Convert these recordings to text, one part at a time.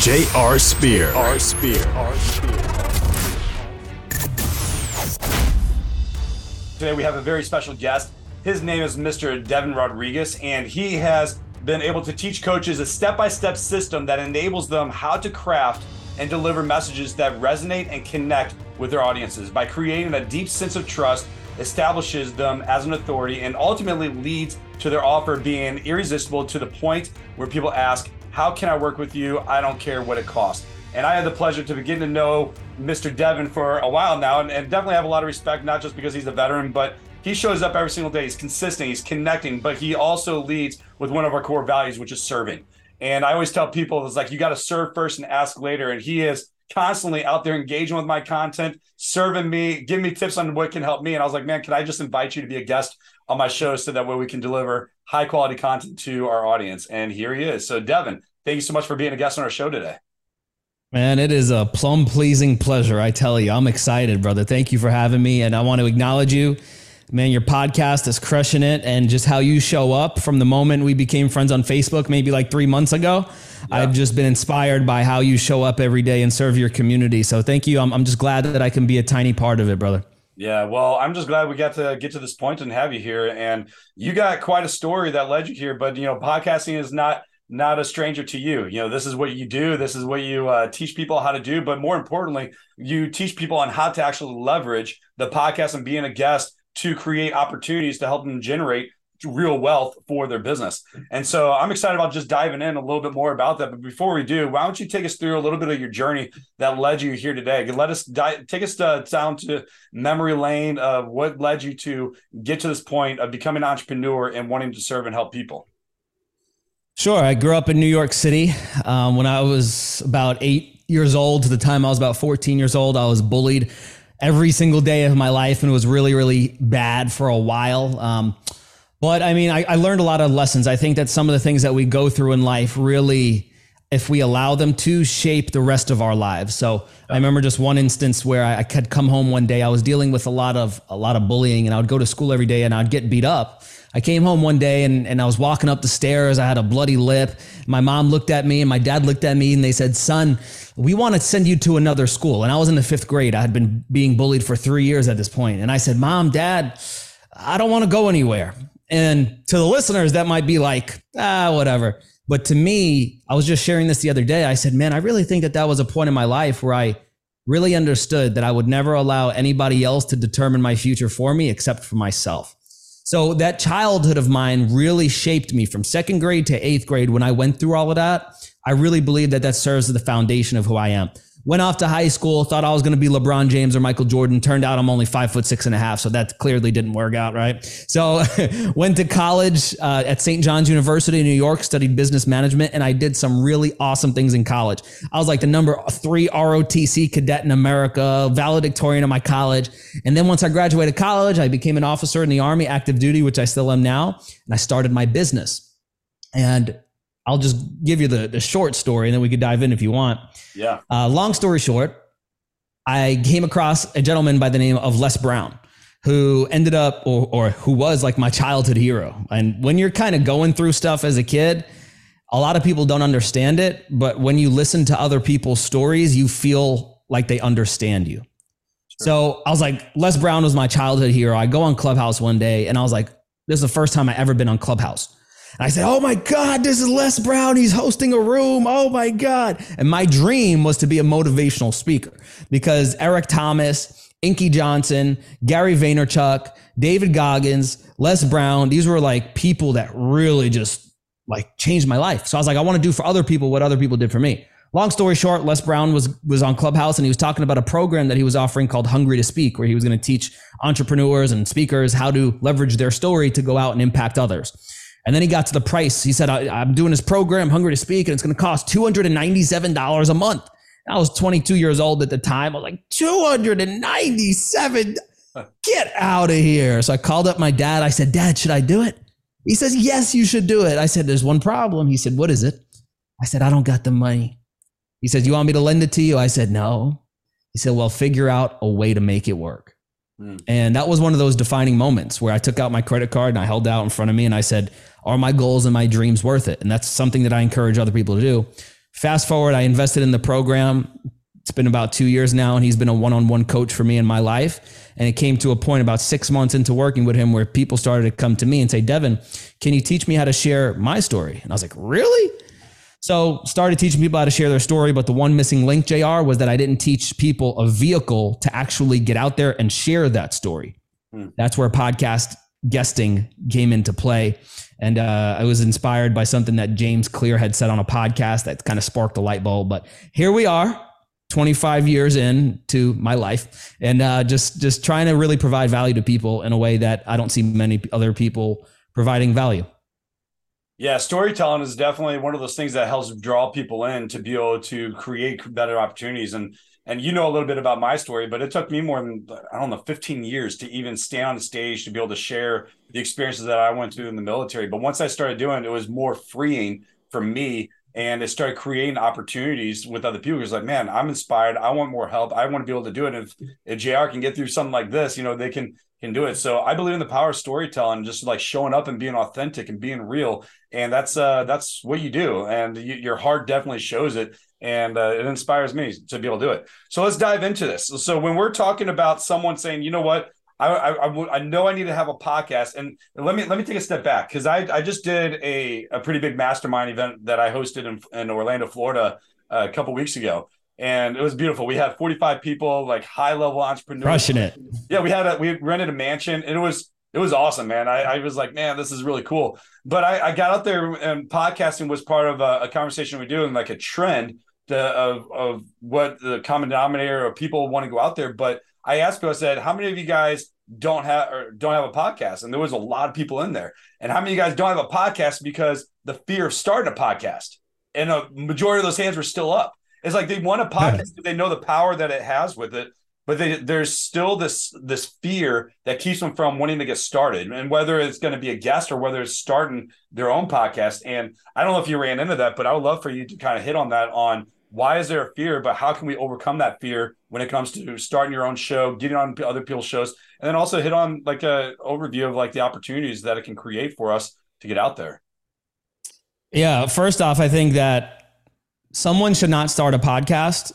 J.R. Spear. R. Spear. R. Spear. Today we have a very special guest. His name is Mr. Deven Rodriguez, and he has been able to teach coaches a step by step system that enables them how to craft and deliver messages that resonate and connect with their audiences by creating a deep sense of trust, establishes them as an authority, and ultimately leads to their offer being irresistible to the point where people ask, how can I work with you? I don't care what it costs. And I had the pleasure to begin to know Mr. Deven for a while now, and, and definitely have a lot of respect, not just because he's a veteran, but he shows up every single day. He's consistent, he's connecting, but he also leads with one of our core values, which is serving. And I always tell people, it's like you got to serve first and ask later. And he is constantly out there engaging with my content, serving me, giving me tips on what can help me. And I was like, man, can I just invite you to be a guest on my show so that way we can deliver high quality content to our audience? And here he is. So, Deven, thank you so much for being a guest on our show today. Man, it is a plum pleasing pleasure. I tell you, I'm excited, brother. Thank you for having me. And I want to acknowledge you. Man, your podcast is crushing it. And just how you show up from the moment we became friends on Facebook, maybe like three months ago. Yeah. I've just been inspired by how you show up every day and serve your community. So thank you. I'm, I'm just glad that I can be a tiny part of it, brother. Yeah, well, I'm just glad we got to get to this point and have you here. And you got quite a story that led you here. But you know, podcasting is not not a stranger to you. You know, this is what you do. This is what you uh, teach people how to do. But more importantly, you teach people on how to actually leverage the podcast and being a guest to create opportunities to help them generate real wealth for their business. And so I'm excited about just diving in a little bit more about that. But before we do, why don't you take us through a little bit of your journey that led you here today? Let us di- take us to, down to memory lane of what led you to get to this point of becoming an entrepreneur and wanting to serve and help people. Sure. I grew up in New York City. Um, when I was about eight years old, to the time I was about 14 years old, I was bullied every single day of my life and it was really, really bad for a while. Um, but I mean, I, I learned a lot of lessons. I think that some of the things that we go through in life really, if we allow them to, shape the rest of our lives. So I remember just one instance where I, could come home one day. I was dealing with a lot of a lot of bullying, and I would go to school every day, and I'd get beat up. I came home one day and, and I was walking up the stairs. I had a bloody lip. My mom looked at me and my dad looked at me and they said, Son, we want to send you to another school. And I was in the fifth grade. I had been being bullied for three years at this point. And I said, Mom, Dad, I don't want to go anywhere. And to the listeners, that might be like, ah, whatever. But to me, I was just sharing this the other day. I said, Man, I really think that that was a point in my life where I really understood that I would never allow anybody else to determine my future for me except for myself. So that childhood of mine really shaped me from second grade to eighth grade when I went through all of that. I really believe that that serves as the foundation of who I am. Went off to high school, thought I was going to be LeBron James or Michael Jordan. Turned out I'm only five foot six and a half, so that clearly didn't work out, right? So went to college uh, at St. John's University in New York, studied business management, and I did some really awesome things in college. I was like the number three ROTC cadet in America, valedictorian of my college. And then once I graduated college, I became an officer in the Army, active duty, which I still am now, and I started my business. And I'll just give you the, the short story and then we could dive in if you want. Yeah. Uh, long story short, I came across a gentleman by the name of Les Brown who ended up or, or who was like my childhood hero. And when you're kind of going through stuff as a kid, a lot of people don't understand it, but when you listen to other people's stories, you feel like they understand you. Sure. So I was like, Les Brown was my childhood hero. I go on Clubhouse one day and I was like, this is the first time I ever been on Clubhouse. And I said, Oh my God, this is Les Brown. He's hosting a room. Oh my God. And my dream was to be a motivational speaker because Eric Thomas, Inky Johnson, Gary Vaynerchuk, David Goggins, Les Brown, these were like people that really just like changed my life. So I was like, I want to do for other people what other people did for me. Long story short, Les Brown was was on Clubhouse and he was talking about a program that he was offering called Hungry to Speak, where he was going to teach entrepreneurs and speakers how to leverage their story to go out and impact others. And then he got to the price. He said, I, am doing this program, Hungry to Speak, and it's going to cost $297 a month. I was 22 years old at the time. I was like, 297. Get out of here. So I called up my dad. I said, Dad, should I do it? He says, Yes, you should do it. I said, There's one problem. He said, What is it? I said, I don't got the money. He said, You want me to lend it to you? I said, No. He said, Well, figure out a way to make it work. Mm. And that was one of those defining moments where I took out my credit card and I held it out in front of me and I said, Are my goals and my dreams worth it? And that's something that I encourage other people to do. Fast forward, I invested in the program. It's been about two years now, and he's been a one on one coach for me in my life. And it came to a point about six months into working with him where people started to come to me and say, Deven, can you teach me how to share my story? And I was like, Really? So started teaching people how to share their story, but the one missing link, JR, was that I didn't teach people a vehicle to actually get out there and share that story. Hmm. That's where podcast guesting came into play. And uh, I was inspired by something that James Clear had said on a podcast that kind of sparked a light bulb. But here we are, 25 years into my life, and uh, just just trying to really provide value to people in a way that I don't see many other people providing value. Yeah, storytelling is definitely one of those things that helps draw people in to be able to create better opportunities. And and you know a little bit about my story, but it took me more than I don't know 15 years to even stand on the stage to be able to share the experiences that I went through in the military. But once I started doing it, it was more freeing for me and it started creating opportunities with other people. It's like, man, I'm inspired. I want more help. I want to be able to do it. And if, if JR can get through something like this, you know, they can can do it. So I believe in the power of storytelling, just like showing up and being authentic and being real. And that's uh that's what you do. And you, your heart definitely shows it. And uh, it inspires me to be able to do it. So let's dive into this. So when we're talking about someone saying, you know what, I, I, I know I need to have a podcast, and let me let me take a step back because I, I just did a, a pretty big mastermind event that I hosted in, in Orlando, Florida, uh, a couple weeks ago, and it was beautiful. We had 45 people, like high level entrepreneurs. Crushing it. Yeah, we had a we rented a mansion and it was it was awesome, man. I, I was like, man, this is really cool. But I, I got out there and podcasting was part of a, a conversation we do and like a trend to, of of what the common denominator of people want to go out there. But I asked people, I said, how many of you guys don't have or don't have a podcast? And there was a lot of people in there. And how many of you guys don't have a podcast because the fear of starting a podcast? And a majority of those hands were still up. It's like they want a podcast, they know the power that it has with it, but they, there's still this this fear that keeps them from wanting to get started. And whether it's going to be a guest or whether it's starting their own podcast. And I don't know if you ran into that, but I would love for you to kind of hit on that on why is there a fear, but how can we overcome that fear when it comes to starting your own show, getting on other people's shows, and then also hit on like a overview of like the opportunities that it can create for us to get out there. Yeah, first off, I think that someone should not start a podcast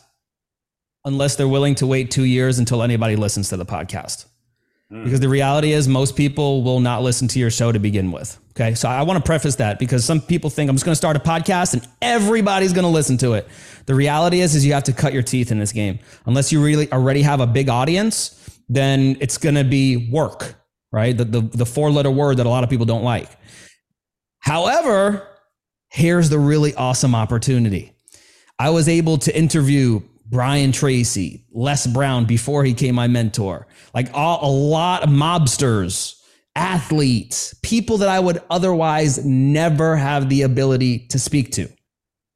unless they're willing to wait two years until anybody listens to the podcast. Mm. Because the reality is, most people will not listen to your show to begin with. Okay. So I want to preface that because some people think I'm just going to start a podcast and everybody's going to listen to it. The reality is, is you have to cut your teeth in this game. Unless you really already have a big audience, then it's going to be work, right? The, the, the four letter word that a lot of people don't like. However, here's the really awesome opportunity I was able to interview Brian Tracy, Les Brown before he became my mentor, like all, a lot of mobsters, athletes, people that I would otherwise never have the ability to speak to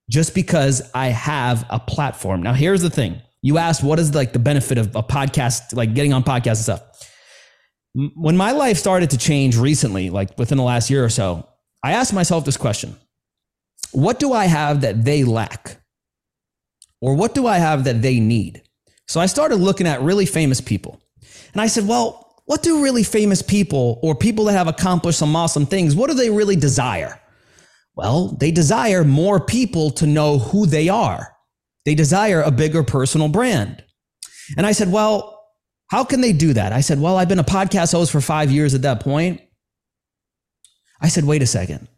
just because I have a platform. Now, here's the thing. You asked what is like the benefit of a podcast, like getting on podcasts and stuff. When my life started to change recently, like within the last year or so, I asked myself this question. What do I have that they lack? Or what do I have that they need? So I started looking at really famous people. And I said, well, what do really famous people or people that have accomplished some awesome things, what do they really desire? Well, they desire more people to know who they are. They desire a bigger personal brand. And I said, well, how can they do that? I said, well, I've been a podcast host for five years at that point. I said, wait a second.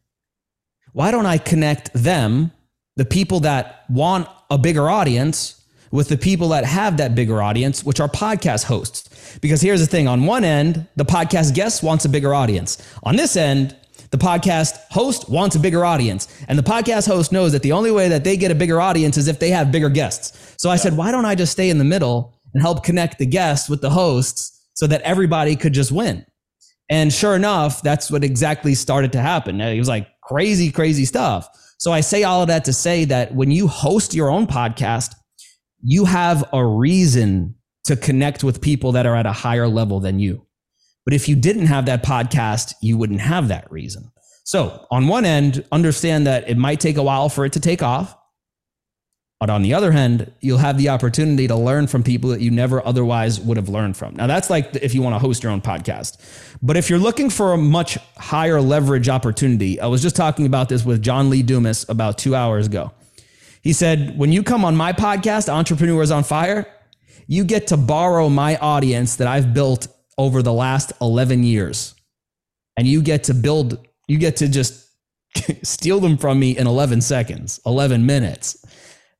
Why don't I connect them the people that want a bigger audience with the people that have that bigger audience, which are podcast hosts. Because here's the thing on one end, the podcast guest wants a bigger audience. On this end, the podcast host wants a bigger audience. And the podcast host knows that the only way that they get a bigger audience is if they have bigger guests. So I yeah. said, why don't I just stay in the middle and help connect the guests with the hosts so that everybody could just win? And sure enough, that's what exactly started to happen. It was like crazy, crazy stuff. So I say all of that to say that when you host your own podcast, you have a reason to connect with people that are at a higher level than you. But if you didn't have that podcast, you wouldn't have that reason. So, on one end, understand that it might take a while for it to take off. But on the other hand, you'll have the opportunity to learn from people that you never otherwise would have learned from. Now, that's like if you want to host your own podcast. But if you're looking for a much higher leverage opportunity, I was just talking about this with John Lee Dumas about two hours ago. He said, When you come on my podcast, Entrepreneurs on Fire, you get to borrow my audience that I've built over the last 11 years. And you get to build, you get to just steal them from me in 11 seconds, 11 minutes.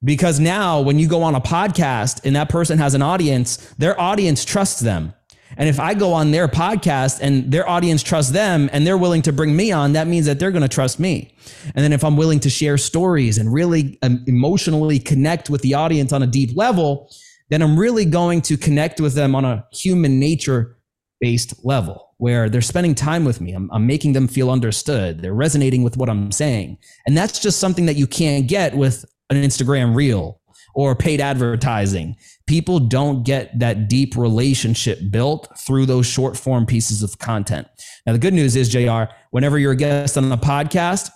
Because now when you go on a podcast and that person has an audience, their audience trusts them. And if I go on their podcast and their audience trusts them and they're willing to bring me on, that means that they're going to trust me. And then if I'm willing to share stories and really um, emotionally connect with the audience on a deep level, then I'm really going to connect with them on a human nature based level where they're spending time with me. I'm, I'm, making them feel understood. They're resonating with what I'm saying. And that's just something that you can't get with an Instagram reel or paid advertising. People don't get that deep relationship built through those short form pieces of content. Now, the good news is, JR, whenever you're a guest on a podcast,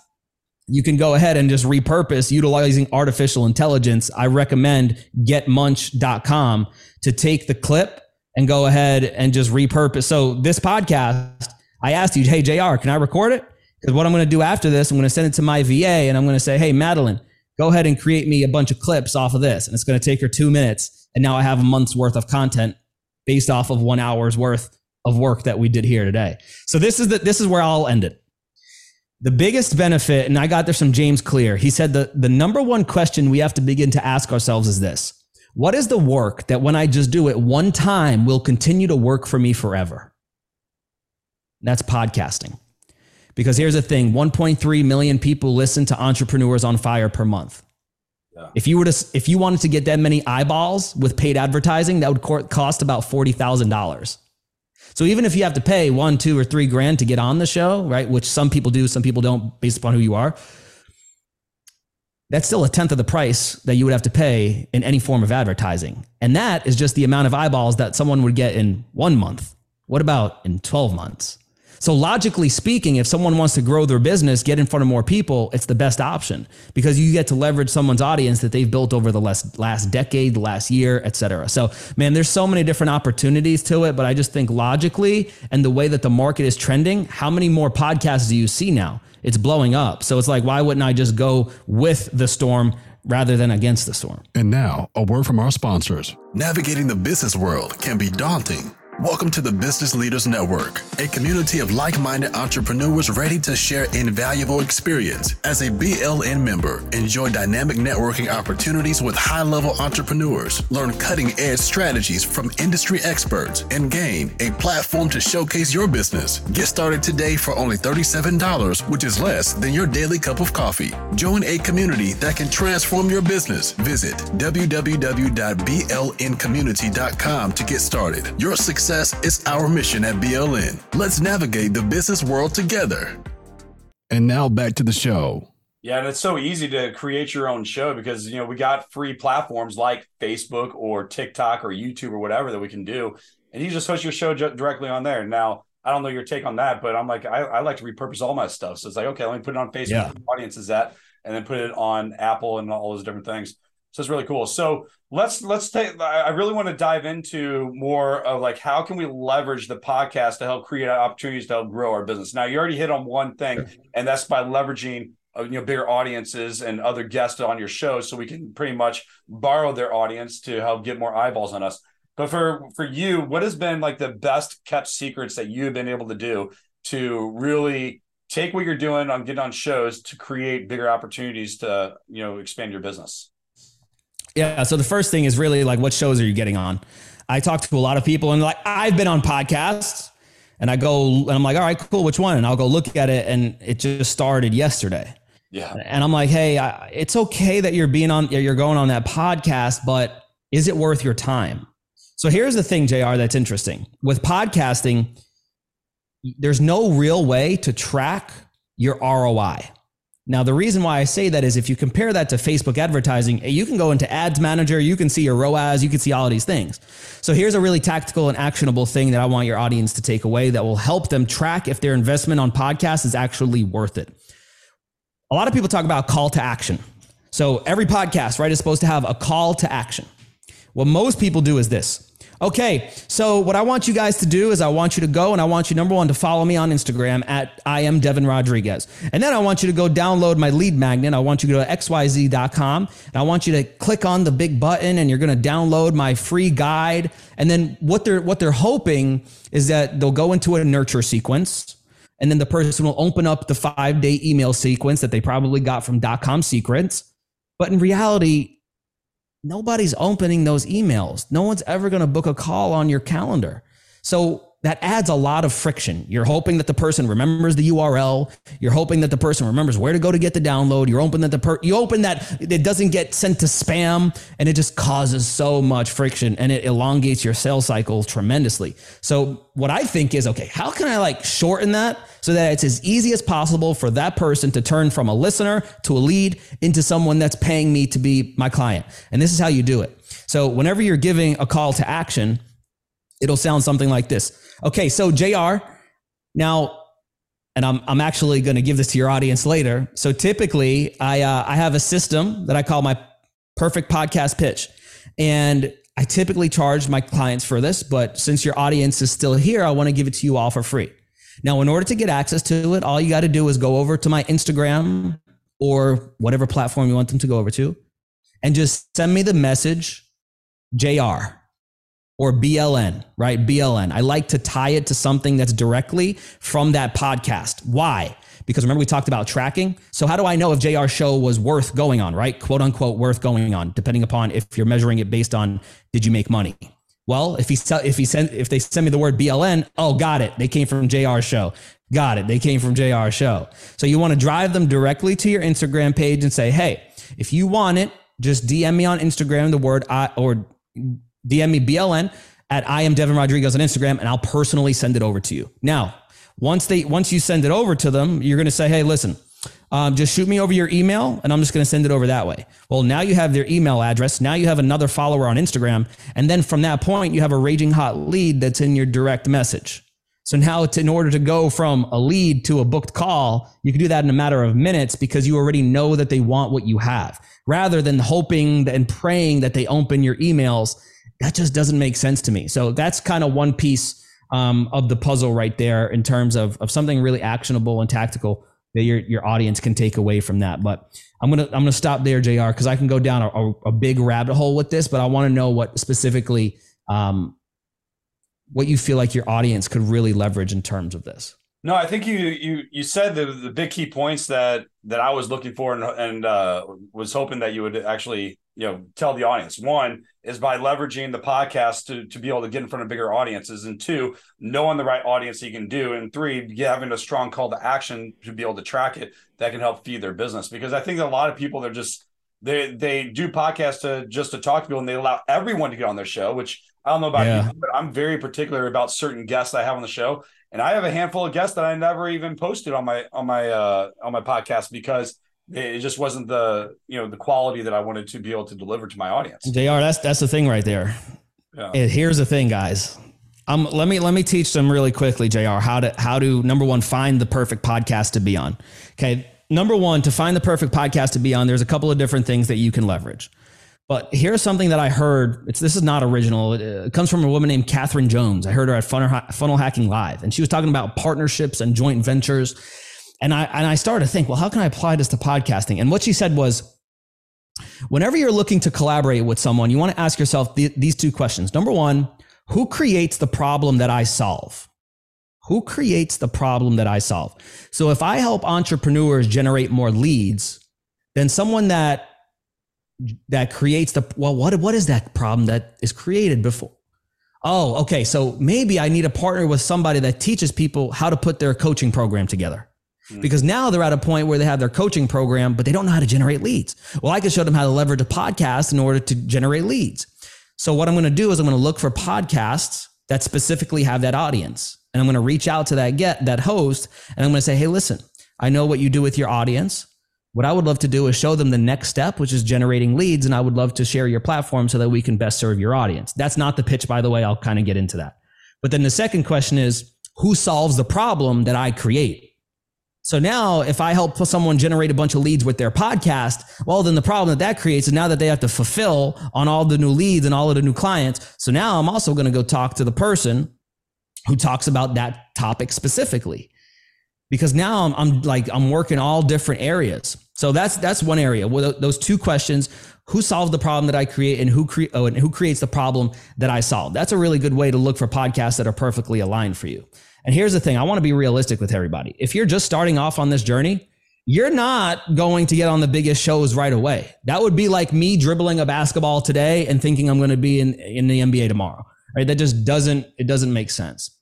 you can go ahead and just repurpose utilizing artificial intelligence. I recommend getmunch.com to take the clip and go ahead and just repurpose. So this podcast, I asked you, hey, JR, can I record it? Because what I'm going to do after this, I'm going to send it to my VA and I'm going to say, hey, Madeline, go ahead and create me a bunch of clips off of this. And it's going to take her two minutes. And now I have a month's worth of content based off of one hour's worth of work that we did here today. So this is the, this is where I'll end it. The biggest benefit, and I got this from James Clear. He said the, the number one question we have to begin to ask ourselves is this What is the work that when I just do it one time will continue to work for me forever? That's podcasting. Because here's the thing 1.3 million people listen to Entrepreneurs on Fire per month. Yeah. If you were to, if you wanted to get that many eyeballs with paid advertising, that would cost about forty thousand dollars. So even if you have to pay one, two, or three grand to get on the show, right, which some people do, some people don't, based upon who you are, that's still a tenth of the price that you would have to pay in any form of advertising. And that is just the amount of eyeballs that someone would get in one month. What about in 12 months? So logically speaking, if someone wants to grow their business, get in front of more people, it's the best option because you get to leverage someone's audience that they've built over the last, last decade, last year, et cetera. So man, there's so many different opportunities to it, but I just think logically and the way that the market is trending, how many more podcasts do you see now? It's blowing up. So it's like, why wouldn't I just go with the storm rather than against the storm? And now a word from our sponsors. Navigating the business world can be daunting. Welcome to the Business Leaders Network, a community of like minded entrepreneurs ready to share invaluable experience. As a BLN member, enjoy dynamic networking opportunities with high level entrepreneurs, learn cutting edge strategies from industry experts, and gain a platform to showcase your business. Get started today for only $37, which is less than your daily cup of coffee. Join a community that can transform your business. Visit www.blncommunity.com to get started. Your success success is our mission at BLN. Let's navigate the business world together. And now back to the show. Yeah, and it's so easy to create your own show because you know we got free platforms like Facebook or TikTok or YouTube or whatever that we can do, and you just host your show directly on there. Now, I don't know your take on that, but I'm like, I, I like to repurpose all my stuff. So it's like, okay, let me put it on Facebook. Yeah. Audience is that, and then put it on Apple and all those different things. So it's really cool. So let's let's take. I really want to dive into more of like how can we leverage the podcast to help create opportunities to help grow our business. Now you already hit on one thing, and that's by leveraging uh, you know bigger audiences and other guests on your show, so we can pretty much borrow their audience to help get more eyeballs on us. But for for you, what has been like the best kept secrets that you've been able to do to really take what you're doing on getting on shows to create bigger opportunities to you know expand your business? Yeah. So the first thing is really like, what shows are you getting on? I talk to a lot of people and like, I've been on podcasts and I go and I'm like, all right, cool. Which one? And I'll go look at it. And it just started yesterday. Yeah. And I'm like, hey, I, it's okay that you're being on, you're going on that podcast, but is it worth your time? So here's the thing, JR, that's interesting. With podcasting, there's no real way to track your ROI. Now, the reason why I say that is if you compare that to Facebook advertising, eh, you can go into ads manager, you can see your ROAS, you can see all these things. So here's a really tactical and actionable thing that I want your audience to take away that will help them track if their investment on podcasts is actually worth it. A lot of people talk about call to action. So every podcast, right, is supposed to have a call to action. What most people do is this Okay, so what I want you guys to do is I want you to go and I want you, number one, to follow me on Instagram at I am Deven Rodriguez. And then I want you to go download my lead magnet. I want you to go to xyz.com and I want you to click on the big button and you're going to download my free guide. And then what they're, what they're hoping is that they'll go into a nurture sequence. And then the person will open up the five day email sequence that they probably got from dot .com secrets. But in reality, nobody's opening those emails. No one's ever going to book a call on your calendar. So that adds a lot of friction. You're hoping that the person remembers the URL. You're hoping that the person remembers where to go to get the download. You're hoping that the per- you open that it doesn't get sent to spam, and it just causes so much friction and it elongates your sales cycle tremendously. So what I think is okay. How can I like shorten that so that it's as easy as possible for that person to turn from a listener to a lead into someone that's paying me to be my client? And this is how you do it. So whenever you're giving a call to action it'll sound something like this. Okay, so JR, now, and I'm, I'm actually going to give this to your audience later. So typically, I, uh, I have a system that I call my perfect podcast pitch. And I typically charge my clients for this, but since your audience is still here, I want to give it to you all for free. Now, in order to get access to it, all you got to do is go over to my Instagram or whatever platform you want them to go over to and just send me the message JR or BLN, right? BLN. I like to tie it to something that's directly from that podcast. Why? Because remember we talked about tracking. So how do I know if JR show was worth going on, right? Quote unquote worth going on, depending upon if you're measuring it based on did you make money? Well, if he if he send if they send me the word BLN, oh, got it. They came from JR show. Got it. They came from JR show. So you want to drive them directly to your Instagram page and say, hey, if you want it, just DM me on Instagram the word I or DM me BLN at I am Deven Rodriguez on Instagram, and I'll personally send it over to you. Now, once they once you send it over to them, you're going to say, "Hey, listen, um, just shoot me over your email, and I'm just going to send it over that way." Well, now you have their email address. Now you have another follower on Instagram, and then from that point, you have a raging hot lead that's in your direct message. So now, it's in order to go from a lead to a booked call, you can do that in a matter of minutes because you already know that they want what you have, rather than hoping and praying that they open your emails that just doesn't make sense to me. So that's kind of one piece um, of the puzzle right there in terms of, of something really actionable and tactical that your your audience can take away from that. But I'm gonna I'm gonna stop there, Jr. Because I can go down a, a, big rabbit hole with this, but I want to know what specifically um, what you feel like your audience could really leverage in terms of this. No, I think you you you said the the big key points that that I was looking for and and uh, was hoping that you would actually you know tell the audience. One is by leveraging the podcast to to be able to get in front of bigger audiences, and two, knowing the right audience you can do, and three, having a strong call to action to be able to track it that can help feed their business. Because I think a lot of people they're just they they do podcasts to just to talk to people, and they allow everyone to get on their show, which I don't know about yeah. you, but I'm very particular about certain guests I have on the show and I have a handful of guests that I never even posted on my on my uh, on my podcast because it just wasn't the you know the quality that I wanted to be able to deliver to my audience. Jr. That's that's the thing right there. Yeah. here's the thing, guys. Um, let me let me teach them really quickly, Jr. How to how to number one find the perfect podcast to be on. Okay, number one to find the perfect podcast to be on. There's a couple of different things that you can leverage. But here's something that I heard. It's this is not original. It, it comes from a woman named Catherine Jones. I heard her at Funnel, Funnel Hacking Live, and she was talking about partnerships and joint ventures. And I and I started to think, well, how can I apply this to podcasting? And what she said was, whenever you're looking to collaborate with someone, you want to ask yourself th- these two questions. Number one, who creates the problem that I solve? Who creates the problem that I solve? So if I help entrepreneurs generate more leads, then someone that that creates the well what what is that problem that is created before oh okay so maybe i need to partner with somebody that teaches people how to put their coaching program together mm. because now they're at a point where they have their coaching program but they don't know how to generate leads well i can show them how to leverage a podcast in order to generate leads so what i'm going to do is i'm going to look for podcasts that specifically have that audience and i'm going to reach out to that get that host and i'm going to say hey listen i know what you do with your audience What I would love to do is show them the next step, which is generating leads. And I would love to share your platform so that we can best serve your audience. That's not the pitch, by the way. I'll kind of get into that. But then the second question is who solves the problem that I create? So now if I help someone generate a bunch of leads with their podcast, well, then the problem that that creates is now that they have to fulfill on all the new leads and all of the new clients. So now I'm also going to go talk to the person who talks about that topic specifically because now I'm, I'm like, I'm working all different areas. So that's, that's one area. Well, those two questions, who solves the problem that I create and who create, oh, and who creates the problem that I solve? That's a really good way to look for podcasts that are perfectly aligned for you. And here's the thing I want to be realistic with everybody. If you're just starting off on this journey, you're not going to get on the biggest shows right away. That would be like me dribbling a basketball today and thinking I'm going to be in, in the NBA tomorrow. Right? That just doesn't it doesn't make sense.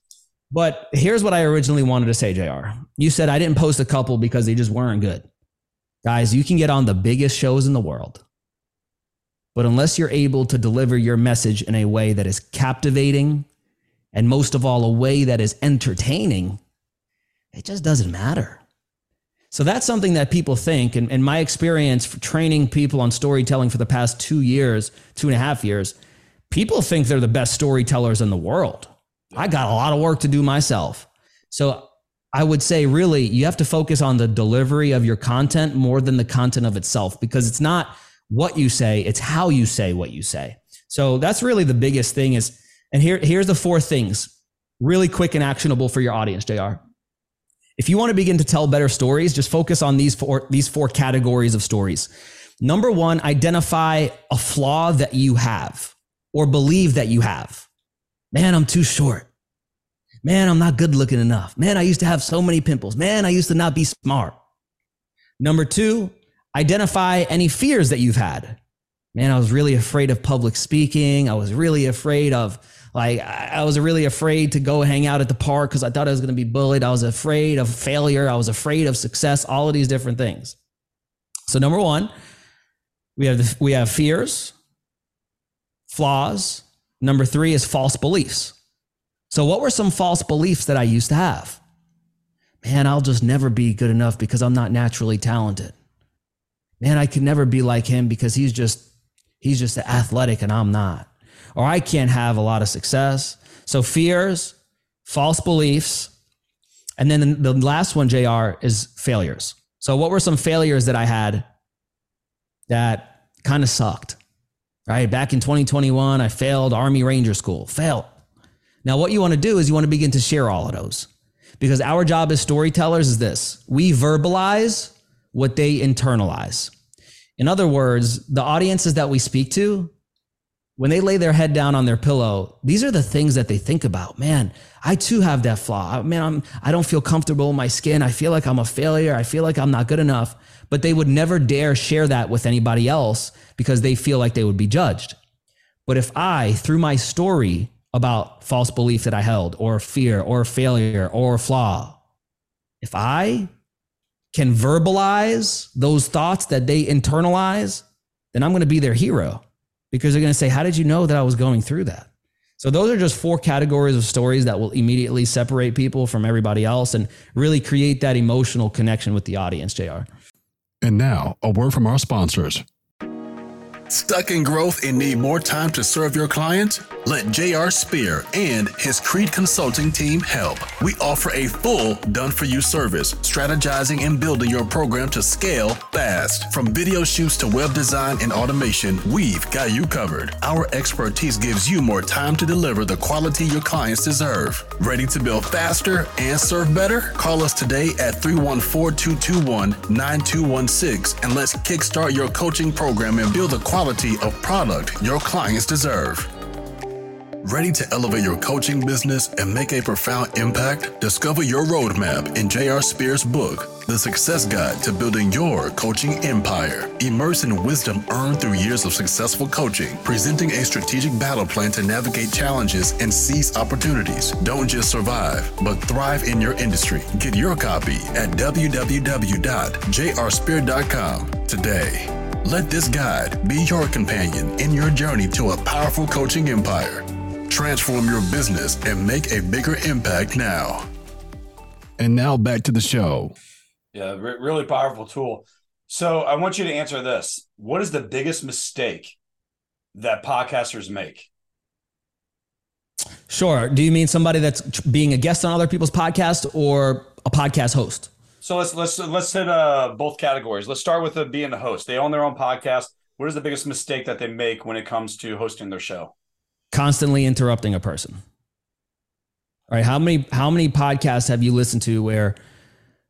But here's what I originally wanted to say, JR. You said I didn't post a couple because they just weren't good. Guys, you can get on the biggest shows in the world. But unless you're able to deliver your message in a way that is captivating, and most of all, a way that is entertaining, it just doesn't matter. So that's something that people think. And, and my experience for training people on storytelling for the past two years, two and a half years, people think they're the best storytellers in the world. I got a lot of work to do myself. So I would say, really, you have to focus on the delivery of your content more than the content of itself because it's not what you say, it's how you say what you say. So that's really the biggest thing is and here, here's the four things really quick and actionable for your audience, JR. If you want to begin to tell better stories, just focus on these four, these four categories of stories. Number one, identify a flaw that you have or believe that you have. Man, I'm too short. Man, I'm not good looking enough. Man, I used to have so many pimples. Man, I used to not be smart. Number two, identify any fears that you've had. Man, I was really afraid of public speaking. I was really afraid of like I was really afraid to go hang out at the park because I thought I was going to be bullied. I was afraid of failure. I was afraid of success. All of these different things. So number one, we have the, we have fears, flaws. Number three is false beliefs. So what were some false beliefs that I used to have? Man, I'll just never be good enough because I'm not naturally talented. Man, I could never be like him because he's just he's just athletic and I'm not or I can't have a lot of success. So fears, false beliefs. And then the last one, JR, is failures. So what were some failures that I had that kind of sucked? Right. Back in 2021, I failed Army Ranger School, failed. Now, what you want to do is you want to begin to share all of those because our job as storytellers is this we verbalize what they internalize. In other words, the audiences that we speak to, when they lay their head down on their pillow, these are the things that they think about. Man, I too have that flaw. Man, I'm, I don't feel comfortable in my skin. I feel like I'm a failure. I feel like I'm not good enough. But they would never dare share that with anybody else because they feel like they would be judged. But if I, through my story about false belief that I held, or fear, or failure, or flaw, if I can verbalize those thoughts that they internalize, then I'm going to be their hero because they're going to say, How did you know that I was going through that? So, those are just four categories of stories that will immediately separate people from everybody else and really create that emotional connection with the audience, JR. And now, a word from our sponsors. Stuck in growth and need more time to serve your clients? Let JR Spear and his Creed Consulting team help. We offer a full done for you service, strategizing and building your program to scale fast. From video shoots to web design and automation, we've got you covered. Our expertise gives you more time to deliver the quality your clients deserve. Ready to build faster and serve better? Call us today at 314 221 9216 and let's kickstart your coaching program and build the quality of product your clients deserve. Ready to elevate your coaching business and make a profound impact? Discover your roadmap in J.R. Spears' book, The Success Guide to Building Your Coaching Empire. Immerse in wisdom earned through years of successful coaching, presenting a strategic battle plan to navigate challenges and seize opportunities. Don't just survive, but thrive in your industry. Get your copy at www.jrspear.com today. Let this guide be your companion in your journey to a powerful coaching empire. Transform your business and make a bigger impact now. And now back to the show. Yeah, re- really powerful tool. So I want you to answer this. What is the biggest mistake that podcasters make? Sure. Do you mean somebody that's being a guest on other people's podcasts or a podcast host? So let's let's let's hit uh, both categories. Let's start with the being the host. They own their own podcast. What is the biggest mistake that they make when it comes to hosting their show? Constantly interrupting a person. All right. How many how many podcasts have you listened to where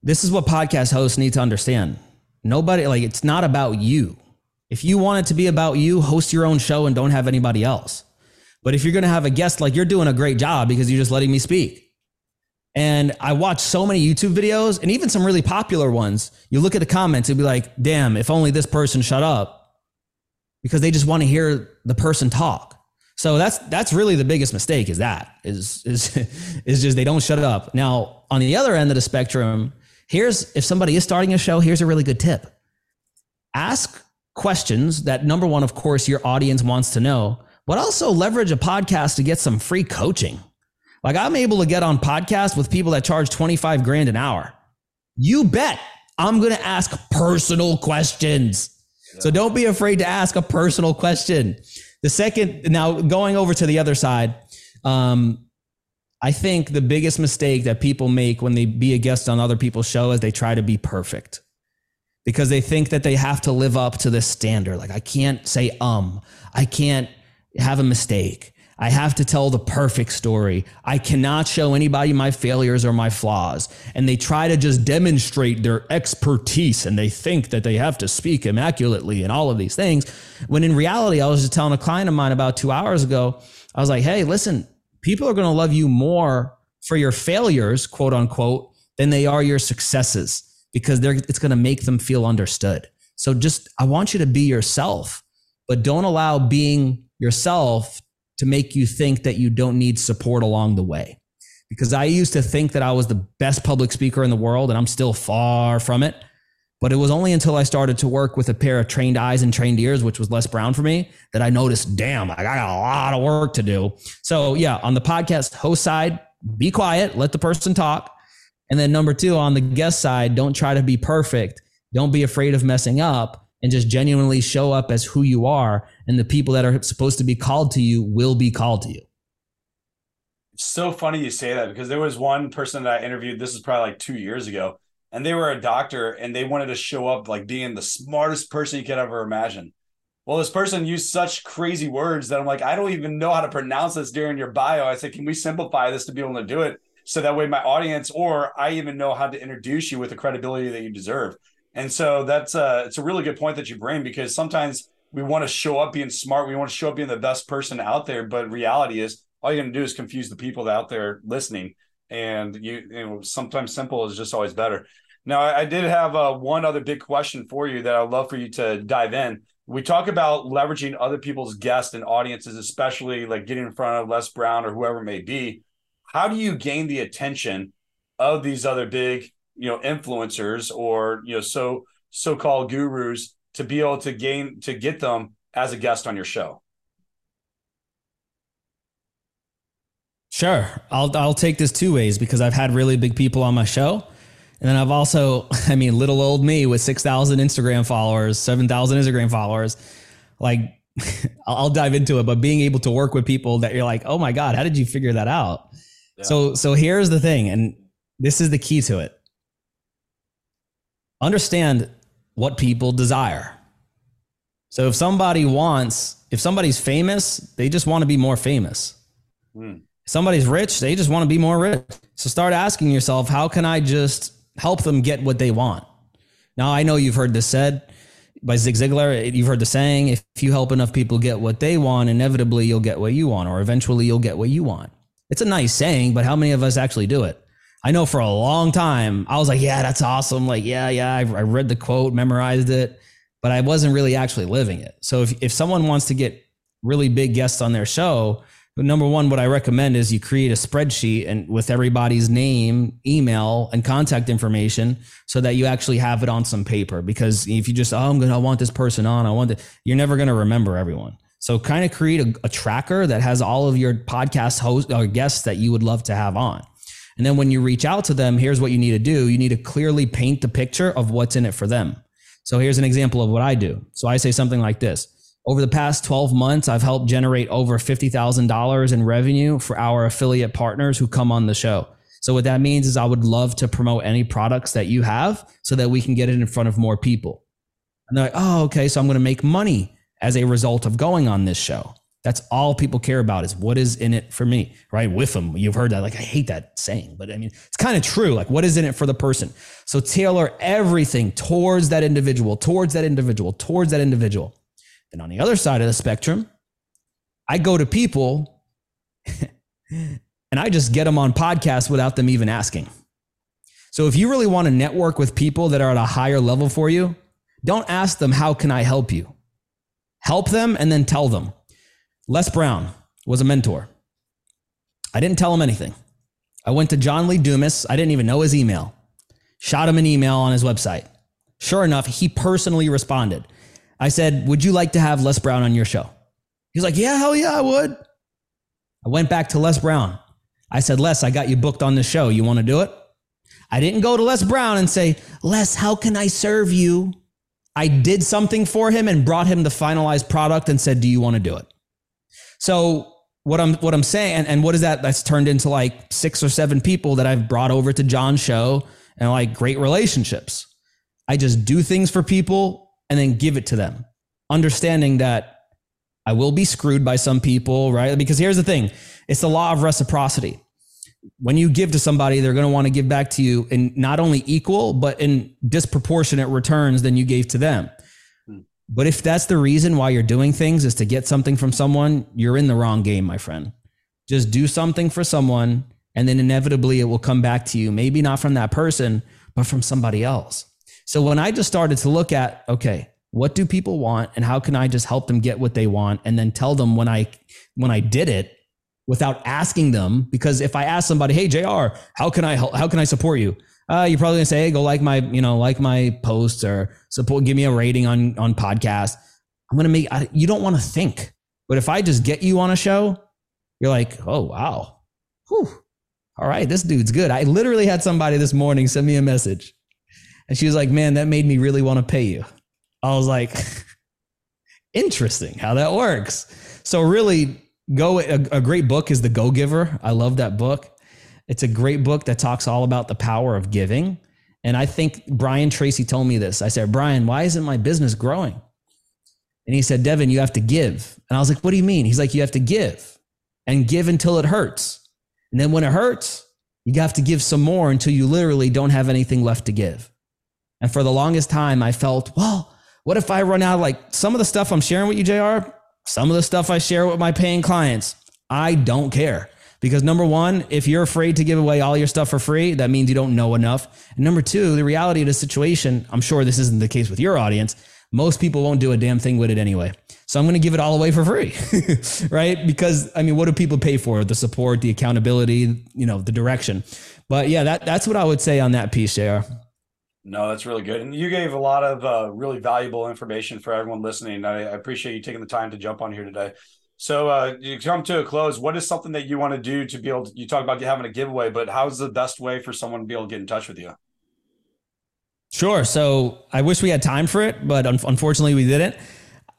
this is what podcast hosts need to understand? Nobody like it's not about you. If you want it to be about you, host your own show and don't have anybody else. But if you're going to have a guest, like you're doing a great job because you're just letting me speak. And I watch so many YouTube videos and even some really popular ones. You look at the comments and be like, damn, if only this person shut up because they just want to hear the person talk. So that's that's really the biggest mistake is that is is is just they don't shut up. Now, on the other end of the spectrum, here's if somebody is starting a show, here's a really good tip. Ask questions that number one, of course, your audience wants to know but also leverage a podcast to get some free coaching. Like I'm able to get on podcasts with people that charge 25 grand an hour. You bet I'm going to ask personal questions. So don't be afraid to ask a personal question. The second, now going over to the other side, um, I think the biggest mistake that people make when they be a guest on other people's show is they try to be perfect because they think that they have to live up to this standard. Like I can't say um, I can't have a mistake. I have to tell the perfect story. I cannot show anybody my failures or my flaws. And they try to just demonstrate their expertise and they think that they have to speak immaculately and all of these things. When in reality, I was just telling a client of mine about two hours ago, I was like, hey, listen, people are going to love you more for your failures, quote unquote, than they are your successes because it's going to make them feel understood. So just, I want you to be yourself, but don't allow being yourself to make you think that you don't need support along the way. Because I used to think that I was the best public speaker in the world, and I'm still far from it. But it was only until I started to work with a pair of trained eyes and trained ears, which was Les Brown for me, that I noticed, damn, I got a lot of work to do. So, yeah, on the podcast host side, be quiet, let the person talk. And then number two, on the guest side, don't try to be perfect. Don't be afraid of messing up and just genuinely show up as who you are and the people that are supposed to be called to you will be called to you. It's so funny you say that because there was one person that i interviewed this is probably like two years ago and they were a doctor and they wanted to show up like being the smartest person you could ever imagine. Well this person used such crazy words that i'm like i don't even know how to pronounce this during your bio. I said can we simplify this to be able to do it so that way my audience or i even know how to introduce you with the credibility that you deserve and so that's a it's a really good point that you bring because sometimes we want to show up being smart, we want to show up being the best person out there, but reality is all you're going to do is confuse the people out there listening. And you, you know, sometimes simple is just always better. Now, I, I did have uh, one other big question for you that I'd love for you to dive in. We talk about leveraging other people's guests and audiences, especially like getting in front of Les Brown or whoever it may be. How do you gain the attention of these other big you know influencers or you know so so-called gurus to be able to gain to get them as a guest on your show? Sure. I'll i'll take this two ways because i've had really big people on my show. And then i've also i mean little old me with 6000 instagram followers 7000 instagram followers. Like i'll dive into it but being able to work with people that you're like oh my god how did you figure that out? Yeah. so so here's the thing and this is the key to it understand what people desire. So if somebody wants, if somebody's famous, they just want to be more famous. Mm. Somebody's rich, they just want to be more rich. So start asking yourself, how can I just help them get what they want? Now, I know you've heard this said by Zig Ziglar. You've heard the saying, if you help enough people get what they want, inevitably you'll get what you want, or eventually you'll get what you want. It's a nice saying, but how many of us actually do it? I know for a long time, I was like, yeah, that's awesome. Like, yeah, yeah, I, I read the quote, memorized it, but I wasn't really actually living it. So if, if someone wants to get really big guests on their show, number one, what I recommend is you create a spreadsheet and with everybody's name, email, and contact information so that you actually have it on some paper. Because if you just, oh, I'm gonna, I want this person on, I want it, you're never gonna remember everyone. So kind of create a, a tracker that has all of your podcast hosts or guests that you would love to have on. And then when you reach out to them, here's what you need to do. You need to clearly paint the picture of what's in it for them. So here's an example of what I do. So I say something like this. Over the past 12 months, I've helped generate over $50,000 in revenue for our affiliate partners who come on the show. So what that means is I would love to promote any products that you have so that we can get it in front of more people. And they're like, oh, okay. So I'm going to make money as a result of going on this show. That's all people care about is what is in it for me, right? With them. You've heard that. Like, I hate that saying, but I mean, it's kind of true. Like, what is in it for the person? So tailor everything towards that individual, towards that individual, towards that individual. Then on the other side of the spectrum, I go to people and I just get them on podcasts without them even asking. So if you really want to network with people that are at a higher level for you, don't ask them, How can I help you? Help them and then tell them. Les Brown was a mentor. I didn't tell him anything. I went to John Lee Dumas. I didn't even know his email. Shot him an email on his website. Sure enough, he personally responded. I said, Would you like to have Les Brown on your show? He's like, Yeah, hell yeah, I would. I went back to Les Brown. I said, Les, I got you booked on the show. You want to do it? I didn't go to Les Brown and say, Les, how can I serve you? I did something for him and brought him the finalized product and said, Do you want to do it? So what I'm what I'm saying, and, and what is that? That's turned into like six or seven people that I've brought over to John's show and like great relationships. I just do things for people and then give it to them, understanding that I will be screwed by some people, right? Because here's the thing it's the law of reciprocity. When you give to somebody, they're going to want to give back to you in not only equal, but in disproportionate returns than you gave to them. But if that's the reason why you're doing things is to get something from someone, you're in the wrong game, my friend. Just do something for someone, and then inevitably it will come back to you. Maybe not from that person, but from somebody else. So when I just started to look at, okay, what do people want and how can I just help them get what they want and then tell them when I when I did it without asking them because if I ask somebody, "Hey JR, how can I help, how can I support you?" Uh, you're probably gonna say, hey, go like my, you know, like my posts or support, give me a rating on on podcast. I'm gonna make. I, you don't want to think, but if I just get you on a show, you're like, oh wow, Whew. all right, this dude's good. I literally had somebody this morning send me a message, and she was like, man, that made me really want to pay you. I was like, interesting how that works. So really, go. A, a great book is The Go Giver. I love that book. It's a great book that talks all about the power of giving. And I think Brian Tracy told me this. I said, Brian, why isn't my business growing? And he said, Deven, you have to give. And I was like, what do you mean? He's like, you have to give and give until it hurts. And then when it hurts, you have to give some more until you literally don't have anything left to give. And for the longest time, I felt, well, what if I run out? Like some of the stuff I'm sharing with you, JR, some of the stuff I share with my paying clients, I don't care. Because number one, if you're afraid to give away all your stuff for free, that means you don't know enough. And number two, the reality of the situation, I'm sure this isn't the case with your audience. Most people won't do a damn thing with it anyway. So I'm going to give it all away for free, right? Because I mean, what do people pay for? The support, the accountability, you know, the direction. But yeah, that, that's what I would say on that piece, JR. No, that's really good. And you gave a lot of uh, really valuable information for everyone listening. I, I appreciate you taking the time to jump on here today. So uh, you come to a close. What is something that you want to do to be able to, you talk about having a giveaway, but how's the best way for someone to be able to get in touch with you? Sure. So I wish we had time for it, but un- unfortunately we didn't.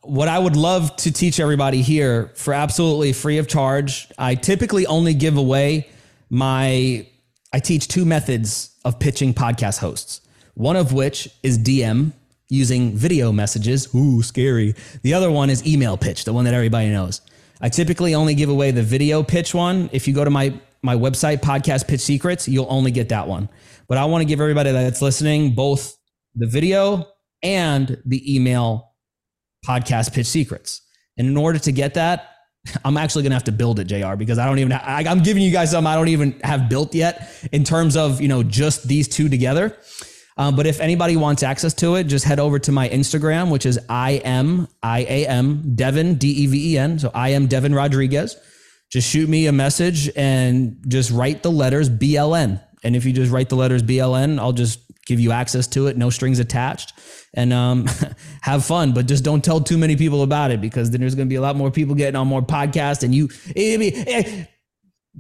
What I would love to teach everybody here for absolutely free of charge, I typically only give away my, I teach two methods of pitching podcast hosts. One of which is DM using video messages. Ooh, scary. The other one is email pitch, the one that everybody knows. I typically only give away the video pitch one. If you go to my my website, Podcast Pitch Secrets, you'll only get that one. But I want to give everybody that's listening both the video and the email podcast pitch secrets. And in order to get that, I'm actually gonna have to build it, Jr. Because I don't even. I, I'm giving you guys something I don't even have built yet in terms of you know just these two together. Um, but if anybody wants access to it, just head over to my Instagram, which is I am I A M Deven D E V E N. So I am Deven Rodriguez. Just shoot me a message and just write the letters BLN. And if you just write the letters BLN, I'll just give you access to it, no strings attached, and um, have fun. But just don't tell too many people about it because then there's going to be a lot more people getting on more podcasts, and you.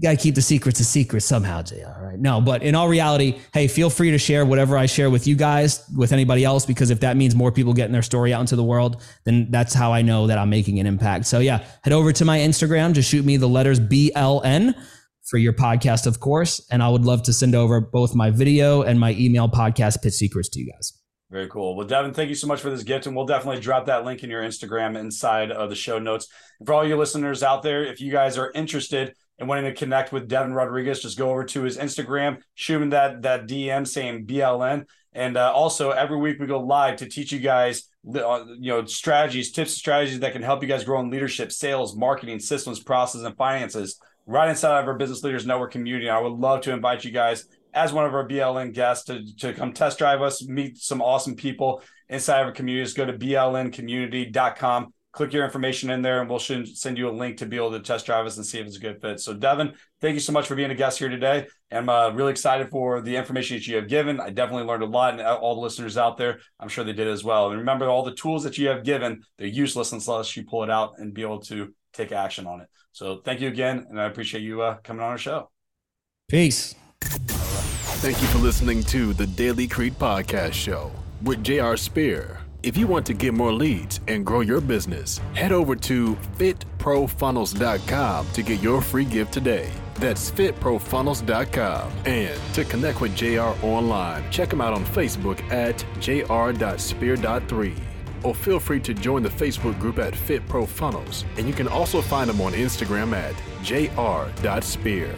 Gotta keep the secrets a secret somehow, JR. Right? No, but in all reality, hey, feel free to share whatever I share with you guys, with anybody else, because if that means more people getting their story out into the world, then that's how I know that I'm making an impact. So yeah, head over to my Instagram, just shoot me the letters BLN for your podcast, of course. And I would love to send over both my video and my email podcast pitch secrets to you guys. Very cool. Well, Deven, thank you so much for this gift. And we'll definitely drop that link in your Instagram inside of the show notes. For all your listeners out there, if you guys are interested and wanting to connect with Deven Rodriguez, just go over to his Instagram, shoot him that, that DM saying BLN. And uh, also, every week we go live to teach you guys, uh, you know, strategies, tips, strategies that can help you guys grow in leadership, sales, marketing, systems, process, and finances right inside of our Business Leaders Network community. I would love to invite you guys as one of our BLN guests to, to come test drive us, meet some awesome people inside of our community. Just go to blncommunity.com, click your information in there, and we'll send you a link to be able to test drive us and see if it's a good fit. So, Deven, thank you so much for being a guest here today. I'm uh, really excited for the information that you have given. I definitely learned a lot, and all the listeners out there, I'm sure they did as well. And remember, all the tools that you have given, they're useless unless you pull it out and be able to take action on it. So, thank you again, and I appreciate you uh, coming on our show. Peace. Thank you for listening to the Daily Creed Podcast Show with JR Spear. If you want to get more leads and grow your business, head over to fitprofunnels.com to get your free gift today. That's fitprofunnels.com. And to connect with JR online, check him out on Facebook at jr.spear.3 or feel free to join the Facebook group at Fit Pro Funnels. And you can also find him on Instagram at jr.spear.